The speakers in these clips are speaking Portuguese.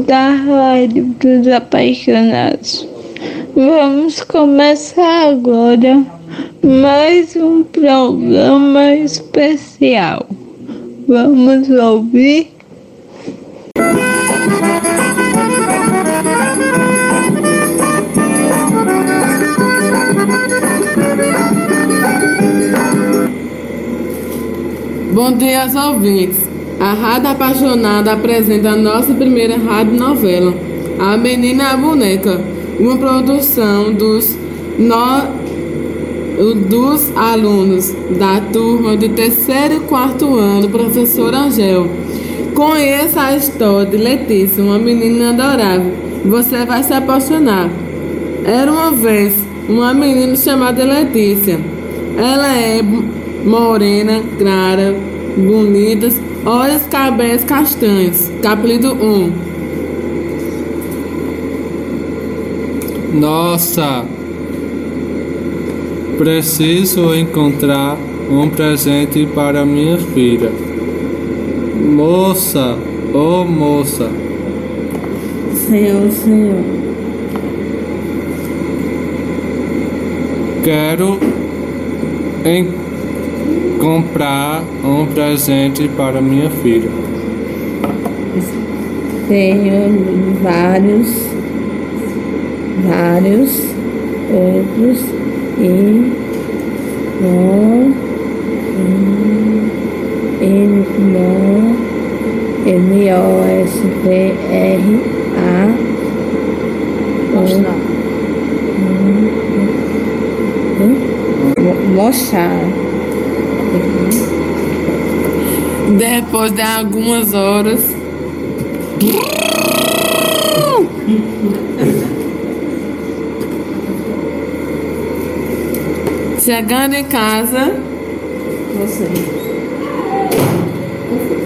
da Rádio dos Apaixonados. Vamos começar agora mais um programa especial. Vamos ouvir. Bom dia ouvintes. A Rádio Apaixonada apresenta a nossa primeira rádio novela, A Menina a Boneca, uma produção dos, no, dos alunos da turma de terceiro e quarto ano, professor Angel. Conheça a história de Letícia, uma menina adorável. Você vai se apaixonar. Era uma vez uma menina chamada Letícia. Ela é morena, clara, bonitas, olhos, cabelos castanhos. Capítulo 1 Nossa! Preciso encontrar um presente para minha filha. Moça, oh moça. Senhor, Senhor. Quero encontrar comprar um presente para minha filha. Tenho vários, vários outros e no, e no M O S P R A Mostrar. Depois de algumas horas. Chegando em casa. Você.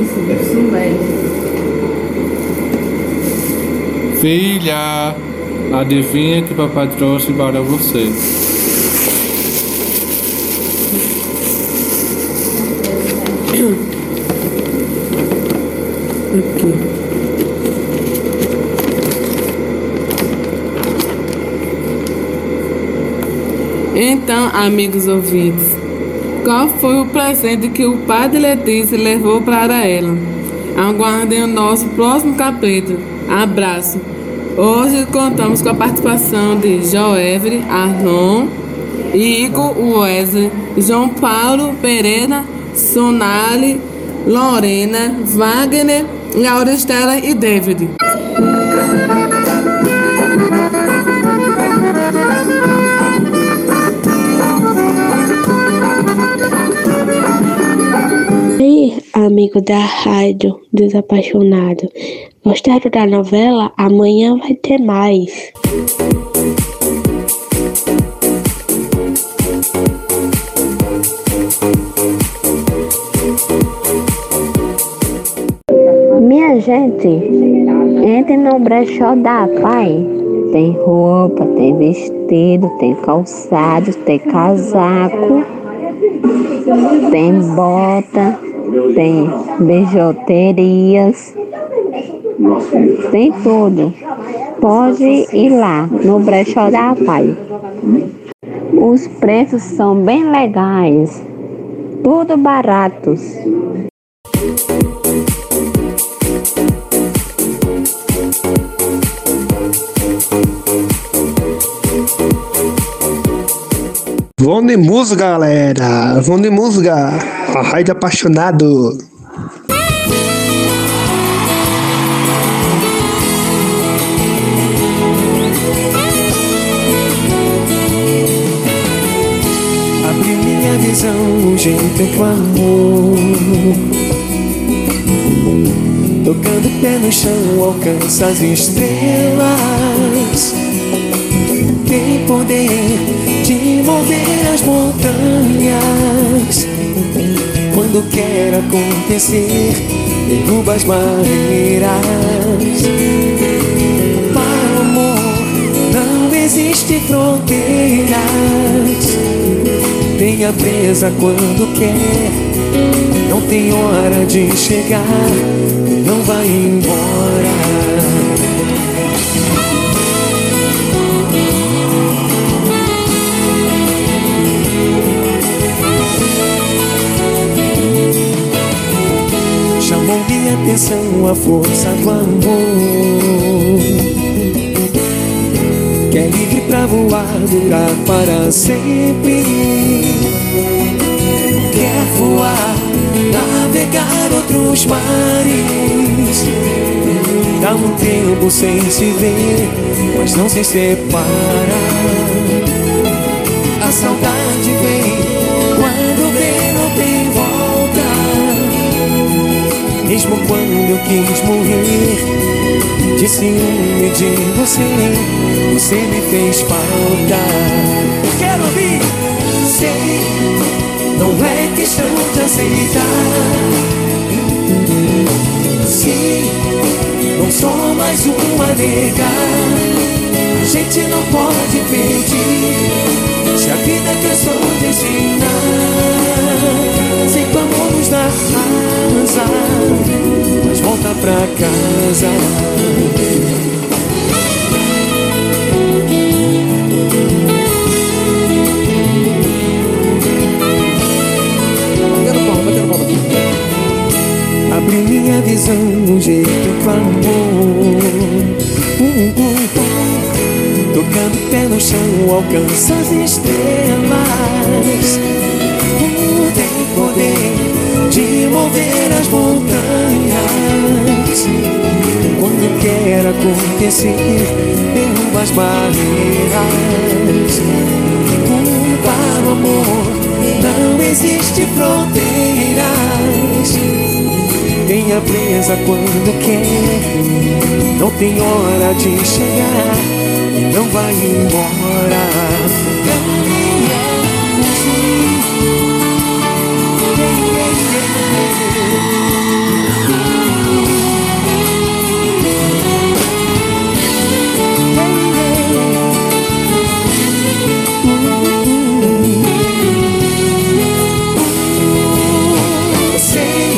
Isso Filha, adivinha que papai trouxe para você? Aqui. Então, amigos ouvintes, qual foi o presente que o pai de Letícia levou para ela? Aguardem o nosso próximo capítulo. Abraço. Hoje contamos com a participação de Joevre, Arnon, Igor Wesley, João Paulo Pereira, Sonali, Lorena, Wagner, Laura Estela e David. Ei, amigo da rádio Desapaixonado. Gostaram da novela? Amanhã vai ter mais. Gente, entre no brechó da Pai. Tem roupa, tem vestido, tem calçado, tem casaco, tem bota, tem bijuterias, tem tudo. Pode ir lá no brechó da Pai. Os preços são bem legais, tudo baratos. Vão de música, galera. Vão de música. A rádio apaixonado. Abre minha visão, o jeito é com amor. Tocando o pé no chão, alcança as estrelas. Tem poder de mover as montanhas. Quando quer acontecer, derruba as barreiras. Para o amor não existe fronteiras. Venha presa quando quer. Não tem hora de chegar, não vai embora. Atenção, a força do amor. Que é livre pra voar, durar para sempre. Quer voar, navegar outros mares. Dá um tempo sem se ver, mas não se separa. A saudade Mesmo quando eu quis morrer de ciúme de você, você me fez falta. Quero ouvir, sei, não é questão de aceitar. Sim, não sou mais uma nega. A gente não pode pedir. Se a vida que eu sou de ensinar, sem que o amor nos dá asa, mas volta pra casa. Abre minha visão, um jeito com amor. Uh, uh, uh. Tocando pé no chão, alcança as estrelas. Mover as montanhas. Quando quer acontecer, derruba as barreiras. Para o amor não existe fronteiras. Tenha presa quando quer. Não tem hora de chegar não vai embora. Sei,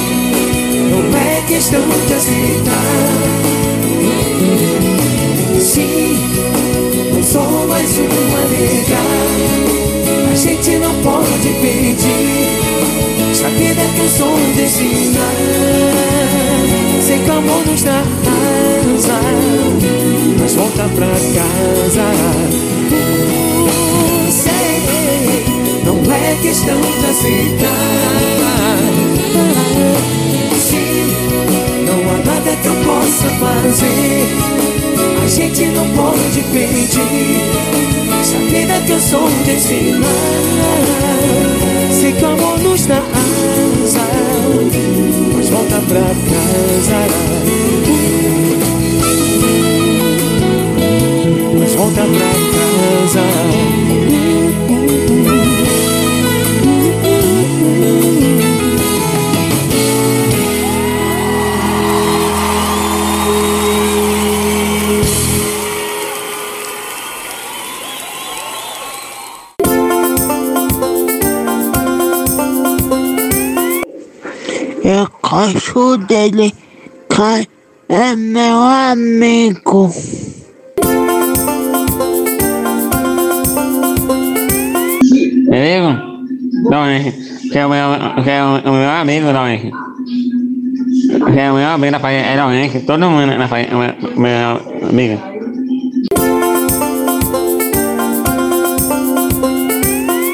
não é questão de aceitar. Sim, não sou mais uma nega. A gente não pode pedir. A vida que eu sou de ensinar, sei que o amor nos dá asa, mas volta pra casa. Sei, não é questão de aceitar. Sim, não há nada que eu possa fazer. A gente não pode pedir. Vida que eu sou de ensinar, sei que o amor nos dá asa, mas volta pra casa. Mas volta pra casa. Gosto dele, cara, é meu amigo. Amigo? Dominic, que é o meu, que é o, o meu amigo, Dominic. Que é o meu amigo da família, é Dominic, todo mundo na família, é meu, meu amigo.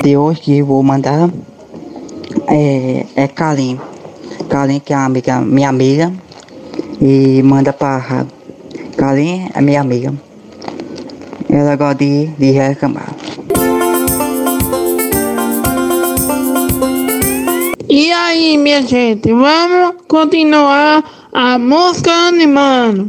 De hoje que eu vou mandar é, é Kalim. Kalim que é uma amiga, minha amiga. E manda pra Kalim é minha amiga. Ela gosta de, de reclamar. E aí, minha gente, vamos continuar a música animando.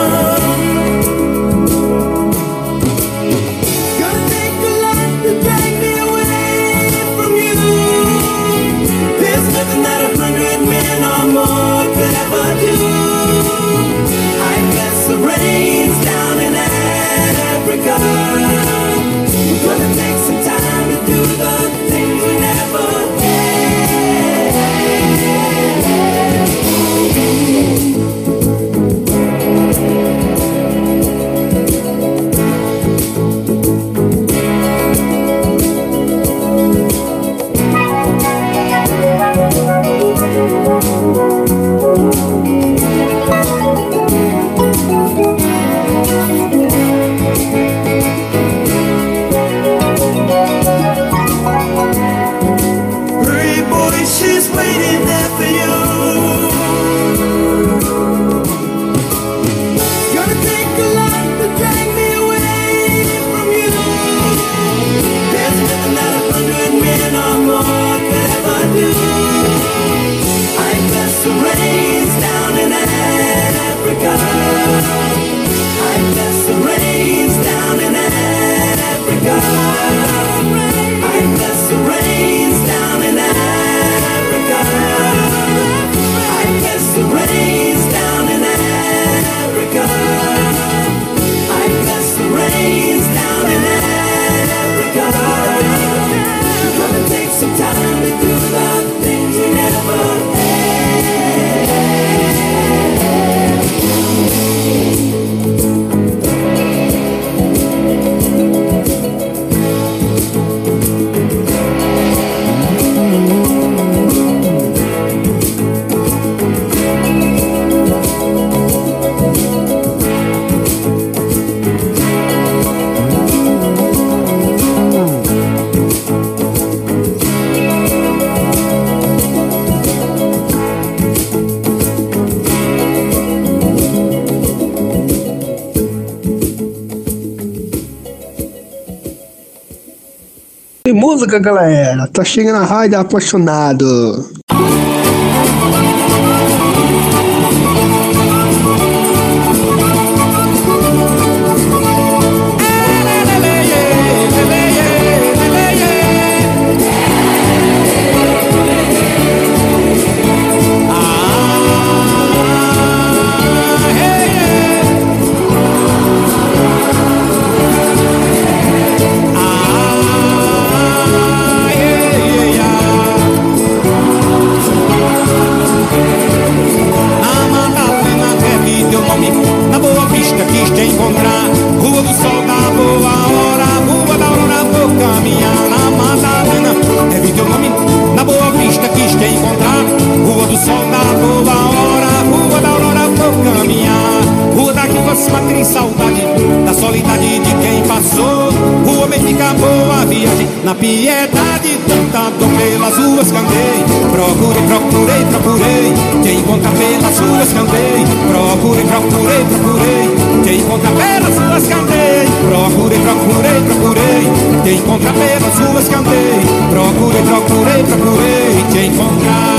Thank you. Música, galera. Tá chegando a rádio apaixonado. Solidade de quem passou. Rua Mítica Boa Viagem Na piedade tanta dor pelas ruas cantei. Procurei, procurei, procurei. Te encontrar pelas ruas cantei. Procurei, procurei, procurei. Te encontrar pelas ruas cantei. Procurei, procurei, procurei. Te encontrar pelas ruas que andei Procurei, procurei, procurei Te encontrar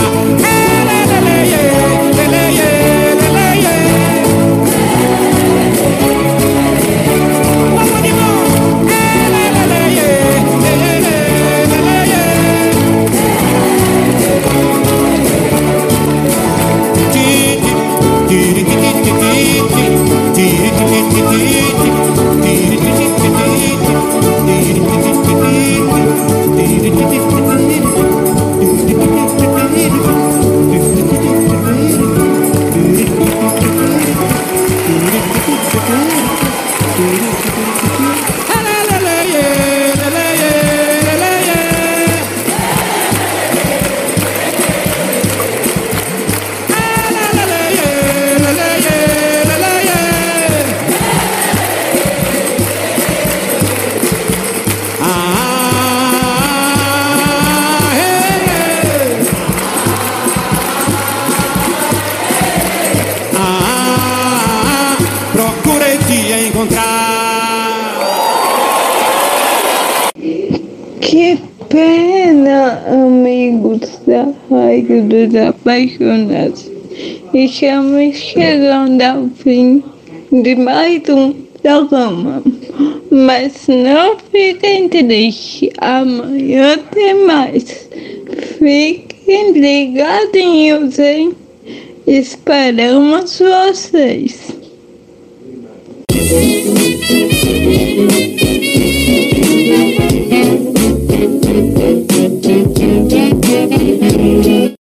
amigos da Rádio dos Apaixonados. Estamos chegando ao fim de mais um programa. Mas não fiquem tristes, amanhã tem mais. Fiquem ligadinhos, hein? Esperamos vocês.